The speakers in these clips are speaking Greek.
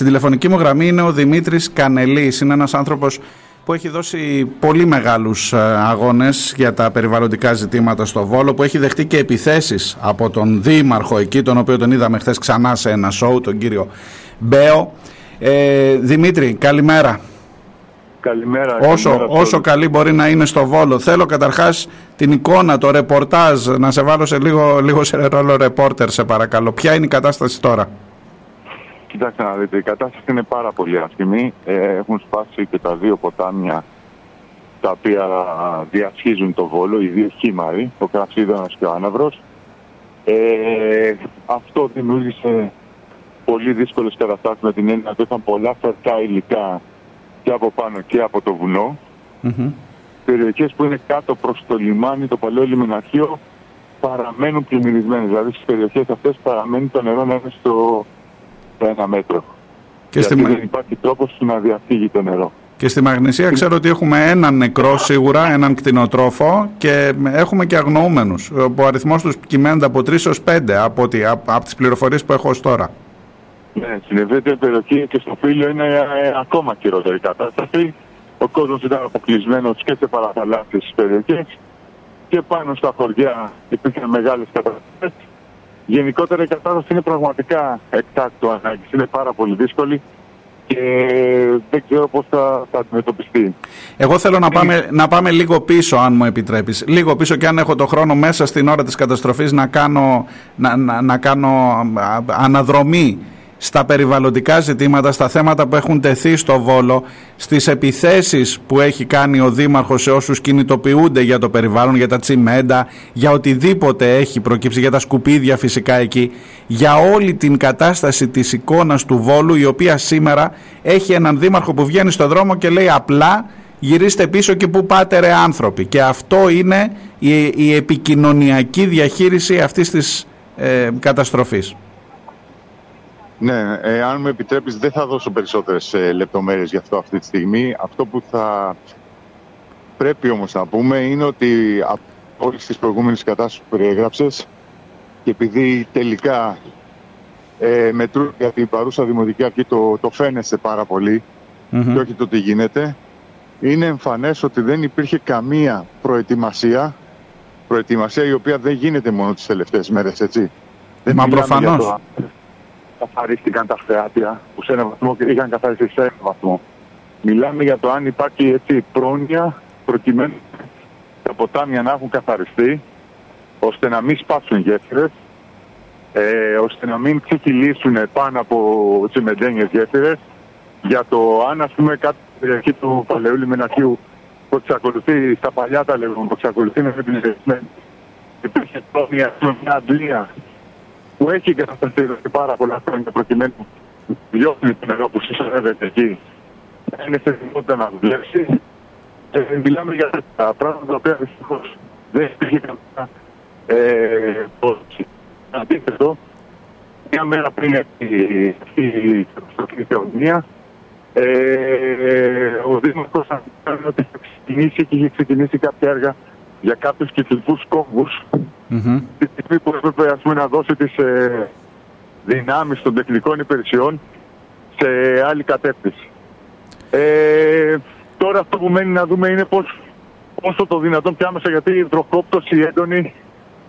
Στην τηλεφωνική μου γραμμή είναι ο Δημήτρης Κανελής. Είναι ένας άνθρωπος που έχει δώσει πολύ μεγάλους ε, αγώνες για τα περιβαλλοντικά ζητήματα στο Βόλο, που έχει δεχτεί και επιθέσεις από τον Δήμαρχο εκεί, τον οποίο τον είδαμε χθες ξανά σε ένα σοου, τον κύριο Μπέο. Ε, Δημήτρη, καλημέρα. Καλημέρα. Όσο, καλημέρα όσο καλή μπορεί να είναι στο Βόλο. Θέλω καταρχάς την εικόνα, το ρεπορτάζ, να σε βάλω σε λίγο, λίγο σε ρόλο ρεπόρτερ, σε παρακαλώ. Ποια είναι η κατάσταση τώρα; Κοιτάξτε να δείτε, η κατάσταση είναι πάρα πολύ άσχημη. Ε, έχουν σπάσει και τα δύο ποτάμια τα οποία διασχίζουν το Βόλο, οι δύο χήμαροι, ο Κρασίδωνας και ο Άναυρος. Ε, αυτό δημιούργησε πολύ δύσκολες καταστάσεις με την έννοια ότι είχαν πολλά φερτά υλικά και από πάνω και από το βουνό. Mm-hmm. Περιοχές που είναι κάτω προς το λιμάνι, το παλαιό λιμεναρχείο, παραμένουν πλημμυρισμένες. Δηλαδή στις περιοχές αυτές παραμένει το νερό να είναι στο ένα μέτρο. Και Γιατί στη... δεν υπάρχει τρόπος να διαφύγει το νερό. Και στη Μαγνησία ξέρω ότι έχουμε έναν νεκρό σίγουρα, έναν κτηνοτρόφο και έχουμε και αγνοούμενους. Ο αριθμός τους κυμαίνεται από 3 έως 5 από, ότι, από, από τις πληροφορίες που έχω ως τώρα. Ναι, στην ευρύτερη περιοχή και στο φύλλο είναι ε, ακόμα χειρότερη κατάσταση. Ο κόσμος ήταν αποκλεισμένος και σε παραθαλάσσιες περιοχές και πάνω στα χωριά υπήρχαν μεγάλες καταστάσεις. Γενικότερα η κατάσταση είναι πραγματικά εκτάκτου ανάγκης. Είναι πάρα πολύ δύσκολη και δεν ξέρω πώς θα, θα αντιμετωπιστεί. Εγώ θέλω να πάμε, να πάμε λίγο πίσω, αν μου επιτρέπεις. Λίγο πίσω και αν έχω το χρόνο μέσα στην ώρα της καταστροφής να κάνω, να, να, να κάνω α, αναδρομή στα περιβαλλοντικά ζητήματα, στα θέματα που έχουν τεθεί στο Βόλο, στις επιθέσεις που έχει κάνει ο Δήμαρχος σε όσους κινητοποιούνται για το περιβάλλον, για τα τσιμέντα, για οτιδήποτε έχει προκύψει, για τα σκουπίδια φυσικά εκεί, για όλη την κατάσταση της εικόνας του Βόλου, η οποία σήμερα έχει έναν Δήμαρχο που βγαίνει στο δρόμο και λέει απλά γυρίστε πίσω και που πάτε ρε άνθρωποι. Και αυτό είναι η, η επικοινωνιακή διαχείριση αυτής της ε, καταστροφής. Ναι, ε, αν μου επιτρέπεις δεν θα δώσω περισσότερες ε, λεπτομέρειες γι' αυτό αυτή τη στιγμή. Αυτό που θα πρέπει όμως να πούμε είναι ότι από όλες τις προηγούμενες κατάστασεις που περιέγραψες και επειδή τελικά ε, μετρούν για την παρούσα Δημοτική Αρχή το, το φαίνεσαι πάρα πολύ Μμμ. και όχι το τι γίνεται, είναι εμφανές ότι δεν υπήρχε καμία προετοιμασία προετοιμασία η οποία δεν γίνεται μόνο τις τελευταίες μέρες, έτσι. Δεν Μα μιλάμε για προφανώς. Το αν καθαρίστηκαν τα φρεάτια που σε ένα βαθμό και είχαν καθαριστεί σε ένα βαθμό. Μιλάμε για το αν υπάρχει έτσι πρόνοια προκειμένου τα ποτάμια να έχουν καθαριστεί ώστε να μην σπάσουν γέφυρες ε, ώστε να μην ξεκυλήσουν πάνω από τσιμεντένιες γέφυρες για το αν ας πούμε κάτι στην περιοχή του παλαιού λιμεναρχείου που εξακολουθεί στα παλιά τα λέγουμε που εξακολουθεί να είναι πληθυσμένη υπήρχε πρόνοια ας πούμε, μια αντλία που έχει κατασταθεί εδώ και πάρα πολλά χρόνια προκειμένου να διώχνει το νερό που συσσωρεύεται εκεί να είναι σε δυνατότητα να δουλέψει και μιλάμε για τα πράγματα τα οποία δυστυχώς δεν υπήρχε καμία ε, πόση. Αντίθετο, μια μέρα πριν αυτή η καταστροφή θεωνία, ε, ο Δήμαρχος αναφέρει ότι θα ξεκινήσει και είχε ξεκινήσει κάποια έργα για κάποιους κυκλικούς κόμβους Μμμ. τη στιγμή που έπρεπε ας πούμε, να δώσει τις ε, δυνάμεις των τεχνικών υπηρεσιών σε άλλη κατεύθυνση. Ε, τώρα αυτό που μένει να δούμε είναι πώς, πόσο το δυνατόν πια άμεσα γιατί η βροχόπτωση έντονη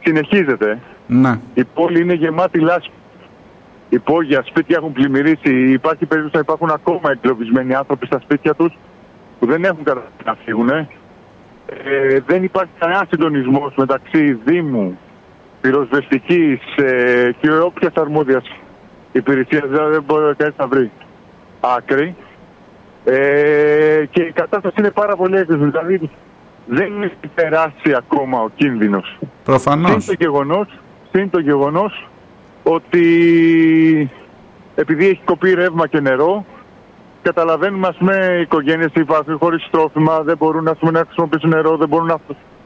συνεχίζεται. Ναι. Η πόλη είναι γεμάτη λάσπη. Υπόγεια σπίτια έχουν πλημμυρίσει. Υπάρχει περίπτωση να υπάρχουν ακόμα εγκλωβισμένοι άνθρωποι στα σπίτια τους που δεν έχουν καταφέρει να φύγουν. Ε, δεν υπάρχει κανένα συντονισμός μεταξύ Δήμου, πυροσβεστικής ε, και όποιας αρμόδιας υπηρεσίας δηλαδή δεν μπορεί κανείς να βρει άκρη. Ε, και η κατάσταση είναι πάρα πολύ έντονη. Δηλαδή δεν είναι περάσει ακόμα ο κίνδυνος. Συν Προφανώς. το γεγονός, συν το γεγονός ότι επειδή έχει κοπεί ρεύμα και νερό, καταλαβαίνουμε ας πούμε οι οικογένειες υπάρχουν χωρίς τρόφιμα, δεν μπορούν ας πούμε, να χρησιμοποιήσουν νερό, δεν μπορούν να,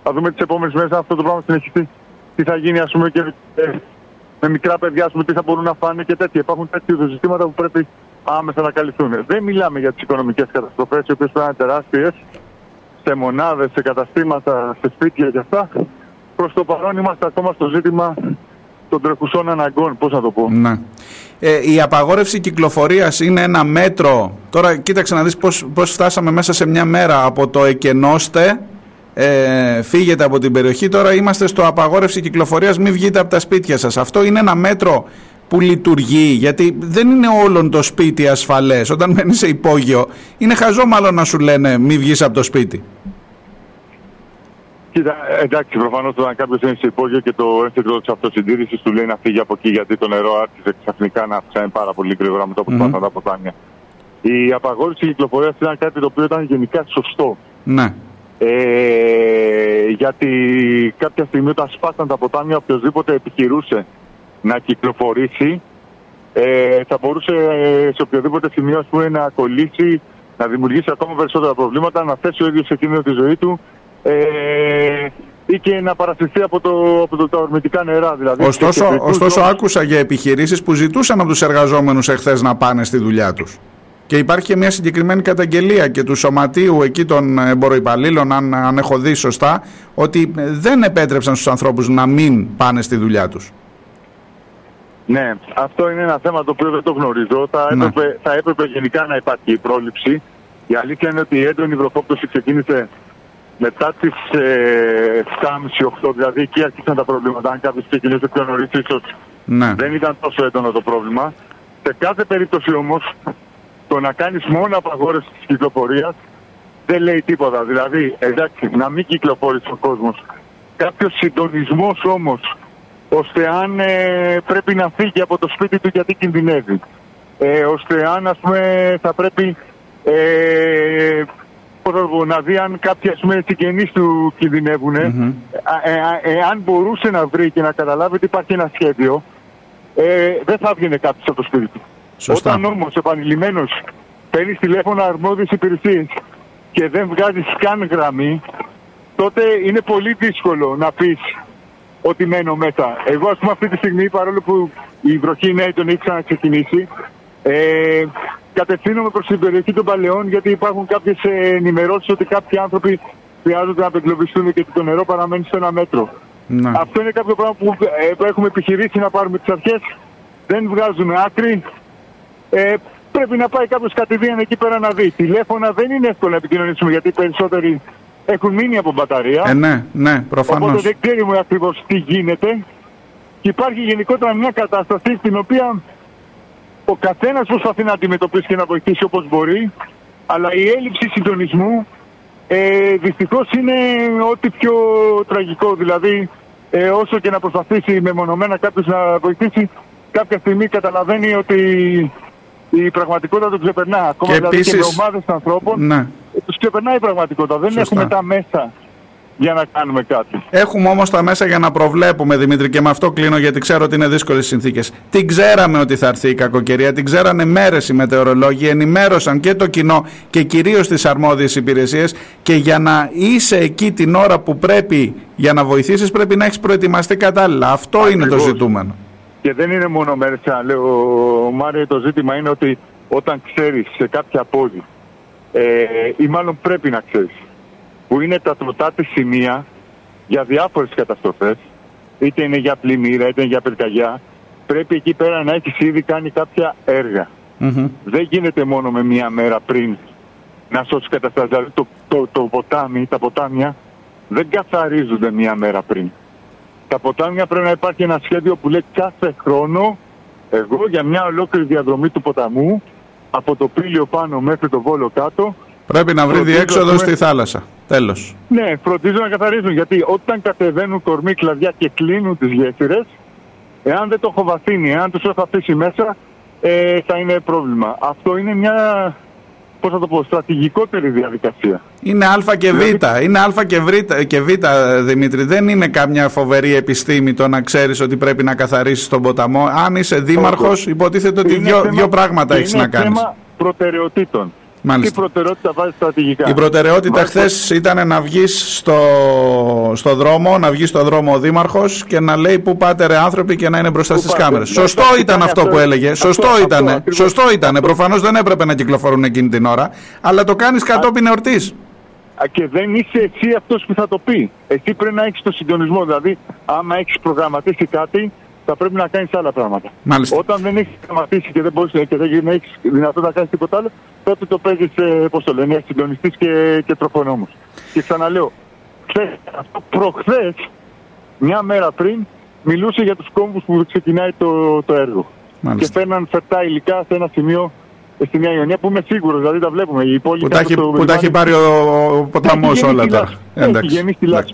να δούμε τις επόμενες μέρες αν αυτό το πράγμα συνεχιστεί. Τι θα γίνει ας πούμε και ε, με μικρά παιδιά ας πούμε, τι θα μπορούν να φάνε και τέτοια. Υπάρχουν τέτοιου είδους ζητήματα που πρέπει άμεσα να καλυφθούν. Δεν μιλάμε για τις οικονομικές καταστροφές οι οποίες πρέπει να είναι τεράστιες σε μονάδες, σε καταστήματα, σε σπίτια και αυτά. Προς το παρόν είμαστε ακόμα στο ζήτημα το των τρεχουσών αναγκών, πώς θα το πω. Ναι. Ε, η απαγόρευση κυκλοφορίας είναι ένα μέτρο, τώρα κοίταξε να δεις πώς, πώς φτάσαμε μέσα σε μια μέρα από το εκενώστε, ε, φύγετε από την περιοχή, τώρα είμαστε στο απαγόρευση κυκλοφορίας, μην βγείτε από τα σπίτια σας. Αυτό είναι ένα μέτρο που λειτουργεί, γιατί δεν είναι όλον το σπίτι ασφαλές. Όταν μένεις σε υπόγειο, είναι χαζό μάλλον να σου λένε μη βγεις από το σπίτι. Κοίτα, εντάξει, προφανώς όταν κάποιος είναι σε υπόγειο και το ένστικτο της αυτοσυντήρησης του λέει να φύγει από εκεί γιατί το νερό άρχισε ξαφνικά να αυξάνει πάρα πολύ γρήγορα με το που mm-hmm. τα ποτάμια. Η απαγόρευση κυκλοφορίας ήταν κάτι το οποίο ήταν γενικά σωστό. Ναι. Ε, γιατί κάποια στιγμή όταν σπάσταν τα ποτάμια, οποιοδήποτε επιχειρούσε να κυκλοφορήσει, ε, θα μπορούσε ε, σε οποιοδήποτε σημείο πούμε, να κολλήσει, να δημιουργήσει ακόμα περισσότερα προβλήματα, να θέσει ο ίδιος σε κίνδυνο τη ζωή του ε, ή και να παρασυρθεί από, το, από το, τα ορμητικά νερά. Δηλαδή, ωστόσο, ωστόσο άκουσα για επιχειρήσεις που ζητούσαν από τους εργαζόμενους εχθές να πάνε στη δουλειά τους. Και υπάρχει και μια συγκεκριμένη καταγγελία και του σωματείου εκεί των εμποροϊπαλλήλων, αν, αν έχω δει σωστά, ότι δεν επέτρεψαν στους ανθρώπους να μην πάνε στη δουλειά τους. Ναι, αυτό είναι ένα θέμα το οποίο δεν το γνωρίζω. Θα ναι. έπρεπε, θα έπρεπε γενικά να υπάρχει η πρόληψη. Η αλήθεια είναι ότι η έντονη βροχόπτωση ξεκίνησε μετά τις ε, 7.30-8, δηλαδή εκεί άρχισαν τα προβλήματα. Αν κάποιος ξεκινήσει πιο νωρίς, ίσως ναι. δεν ήταν τόσο έντονο το πρόβλημα. Σε κάθε περίπτωση όμως, το να κάνεις μόνο απαγόρευση της κυκλοφορίας δεν λέει τίποτα. Δηλαδή, εντάξει, να μην κυκλοφορήσει ο κόσμος. Κάποιος συντονισμός όμως, ώστε αν ε, πρέπει να φύγει από το σπίτι του γιατί κινδυνεύει. Ε, ώστε αν ας πούμε θα πρέπει ε, να δει αν κάποιοι ας πούμε, συγγενείς του κινδυνεύουν. Mm-hmm. Εάν μπορούσε να βρει και να καταλάβει ότι υπάρχει ένα σχέδιο, ε, δεν θα έβγαινε κάποιος από το σπίτι του. Σωστά. Όταν όμως επανειλημμένος παίρνεις τηλέφωνο αρμόδιες υπηρεσίες και δεν βγάζεις καν γραμμή, τότε είναι πολύ δύσκολο να πεις ότι μένω μέσα. Εγώ, ας πούμε, αυτή τη στιγμή, παρόλο που η βροχή είναι έντονη, έχει ξαναξεκινήσει, ε, κατευθύνομαι προς την περιοχή των Παλαιών γιατί υπάρχουν κάποιες ενημερώσεις ότι κάποιοι άνθρωποι χρειάζονται να απεγκλωβιστούν και το νερό παραμένει σε ένα μέτρο. Να. Αυτό είναι κάποιο πράγμα που ε, έχουμε επιχειρήσει να πάρουμε τις αρχές. Δεν βγάζουμε άκρη. Ε, πρέπει να πάει κάποιος κατηδίαν εκεί πέρα να δει. Τηλέφωνα δεν είναι εύκολο να επικοινωνήσουμε γιατί οι περισσότεροι έχουν μείνει από μπαταρία. Ε, ναι, ναι, προφανώς. Οπότε δεν ξέρουμε ακριβώς τι γίνεται. Και υπάρχει γενικότερα μια κατάσταση στην οποία ο καθένας προσπαθεί να αντιμετωπίσει και να βοηθήσει όπως μπορεί, αλλά η έλλειψη συντονισμού ε, δυστυχώς είναι ό,τι πιο τραγικό. Δηλαδή, ε, όσο και να προσπαθήσει μεμονωμένα κάποιος να βοηθήσει, κάποια στιγμή καταλαβαίνει ότι η πραγματικότητα του ξεπερνά. Ακόμα και δηλαδή επίσης... και με ομάδες ανθρώπων ναι. τους ξεπερνάει η πραγματικότητα. Δεν έχουμε τα μέσα για να κάνουμε κάτι. Έχουμε όμως τα μέσα για να προβλέπουμε, Δημήτρη, και με αυτό κλείνω γιατί ξέρω ότι είναι δύσκολες συνθήκες. Την ξέραμε ότι θα έρθει η κακοκαιρία, την ξέρανε μέρες οι μετεωρολόγοι, ενημέρωσαν και το κοινό και κυρίως τις αρμόδιες υπηρεσίες. Και για να είσαι εκεί την ώρα που πρέπει για να βοηθήσεις, πρέπει να έχεις προετοιμαστεί κατάλληλα. Αυτό Ακριβώς. είναι το ζητούμενο. Και δεν είναι μόνο μέρες, λέω, Μάριο, το ζήτημα είναι ότι όταν ξέρεις σε κάποια πόδι, ε, ή μάλλον πρέπει να ξέρεις που είναι τα τροτά σημεία για διάφορες καταστροφές, είτε είναι για πλημμύρα, είτε είναι για πυρκαγιά, πρέπει εκεί πέρα να έχεις ήδη κάνει κάποια Δεν γίνεται μόνο με μία μέρα πριν να σώσεις καταστάσεις. Δηλαδή το, το, το ποτάμι, τα ποτάμια δεν καθαρίζονται μία μέρα πριν. Τα ποτάμια πρέπει να υπάρχει ένα σχέδιο που λέει κάθε χρόνο εγώ για μια ολόκληρη διαδρομή του ποταμού από το πύλιο πάνω μέχρι το βόλο κάτω Πρέπει να βρει διέξοδο στη θάλασσα. Τέλος. Ναι, φροντίζουν να καθαρίζουν. Γιατί όταν κατεβαίνουν κορμί κλαδιά και κλείνουν τις γέφυρες, εάν δεν το έχω βαθύνει, εάν τους έχω αφήσει μέσα, ε, θα είναι πρόβλημα. Αυτό είναι μια πώς θα το πω, στρατηγικότερη διαδικασία. Είναι Α και Β. Δηλαδή- είναι Α και Β, και Β, Δημήτρη. Δεν είναι καμιά φοβερή επιστήμη το να ξέρεις ότι πρέπει να καθαρίσεις τον ποταμό. Αν είσαι δήμαρχος, υποτίθεται ότι δύο, δύο πράγματα έχεις να κάνεις. Είναι θέμα προτεραιοτήτων. Μάλιστα. Τι προτεραιότητα βάζει στρατηγικά; Η προτεραιότητα χθες ήταν να βγεις στο, στο δρόμο, να βγεις στο δρόμο ο Δήμαρχος και να λέει πού πάτε ρε άνθρωποι και να είναι μπροστά στις κάμερες. Σωστό ήταν αυτό που έλεγε. Σωστό ήταν. Σωστό ήταν. Προφανώς δεν έπρεπε να κυκλοφορούν εκείνη την ώρα. Αλλά το κάνεις κατόπιν εορτής. Και δεν είσαι εσύ αυτός που θα το πει. Εσύ πρέπει να έχεις το συντονισμό. Δηλαδή, άμα έχεις προγραμματίσει κάτι, θα πρέπει να κάνεις άλλα πράγματα. Μάλιστα. Όταν δεν έχεις σταματήσει και δεν μπορείς και δεν έχεις δυνατότητα να κάνεις τίποτα άλλο, τότε το παίζεις, πώς το λένε, συντονιστή και, και τροφονόμο. Και ξαναλέω, χθες, αυτό προχθές, μια μέρα πριν, μιλούσε για τους κόμβους που ξεκινάει το, το έργο. Μάλιστα. Και φέρναν φερτά υλικά σε ένα σημείο στη Νέα Ιωνία που είμαι σίγουρος, δηλαδή τα βλέπουμε. Η πόλη Που τα κάτω έχει, στο που τα έχει λιμάνι- πάρει ο, ο ποταμός Έχει όλα γεμίσει τώρα. λάσπη. Έχει Εντάξει. γεμίσει Εντάξει.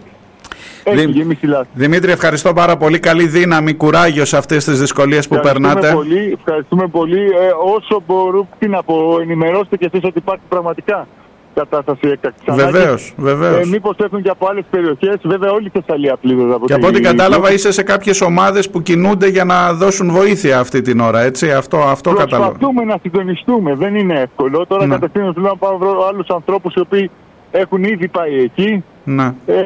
Λάσπη. Έχει Δη- γεμίσει λάσπη. Δημήτρη, ευχαριστώ πάρα πολύ. Καλή δύναμη, κουράγιο σε αυτές τις δυσκολίες που Ευχαριστούμε περνάτε. Πολύ, ευχαριστούμε πολύ. Ε, όσο μπορούμε, τι να πω, ενημερώστε και εσείς ότι υπάρχει πραγματικά κατάσταση έκτακτης ανάγκης. Βεβαίως, βεβαίως. Ε, μήπως έχουν και από άλλες περιοχές. Βέβαια όλη η Θεσσαλία πλήρως από Και από ό,τι κατάλαβα είσαι σε κάποιες ομάδες που κινούνται για να δώσουν βοήθεια αυτή την ώρα, έτσι. Αυτό, αυτό κατάλαβα. Προσπαθούμε να συντονιστούμε. Δεν είναι εύκολο. Τώρα Ναι. κατευθείαν θέλω να πάω να βρω άλλους ανθρώπους οι οποίοι έχουν ήδη πάει εκεί. Ναι. Ε,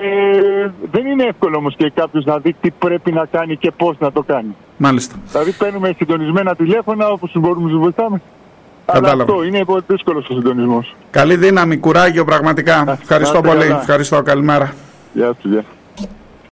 δεν είναι εύκολο όμως και κάποιος να δει τι πρέπει να κάνει και πώς να το κάνει. Μάλιστα. Δηλαδή παίρνουμε συντονισμένα τηλέφωνα όπως μπορούμε να τους βοηθάμε. Αλλά Κατάλαβα. αυτό είναι δύσκολος ο συντονισμός. Καλή δύναμη, κουράγιο πραγματικά. Ευχαριστώ να είστε πολύ. καλά. Ευχαριστώ. Καλημέρα. Γεια σου, γεια.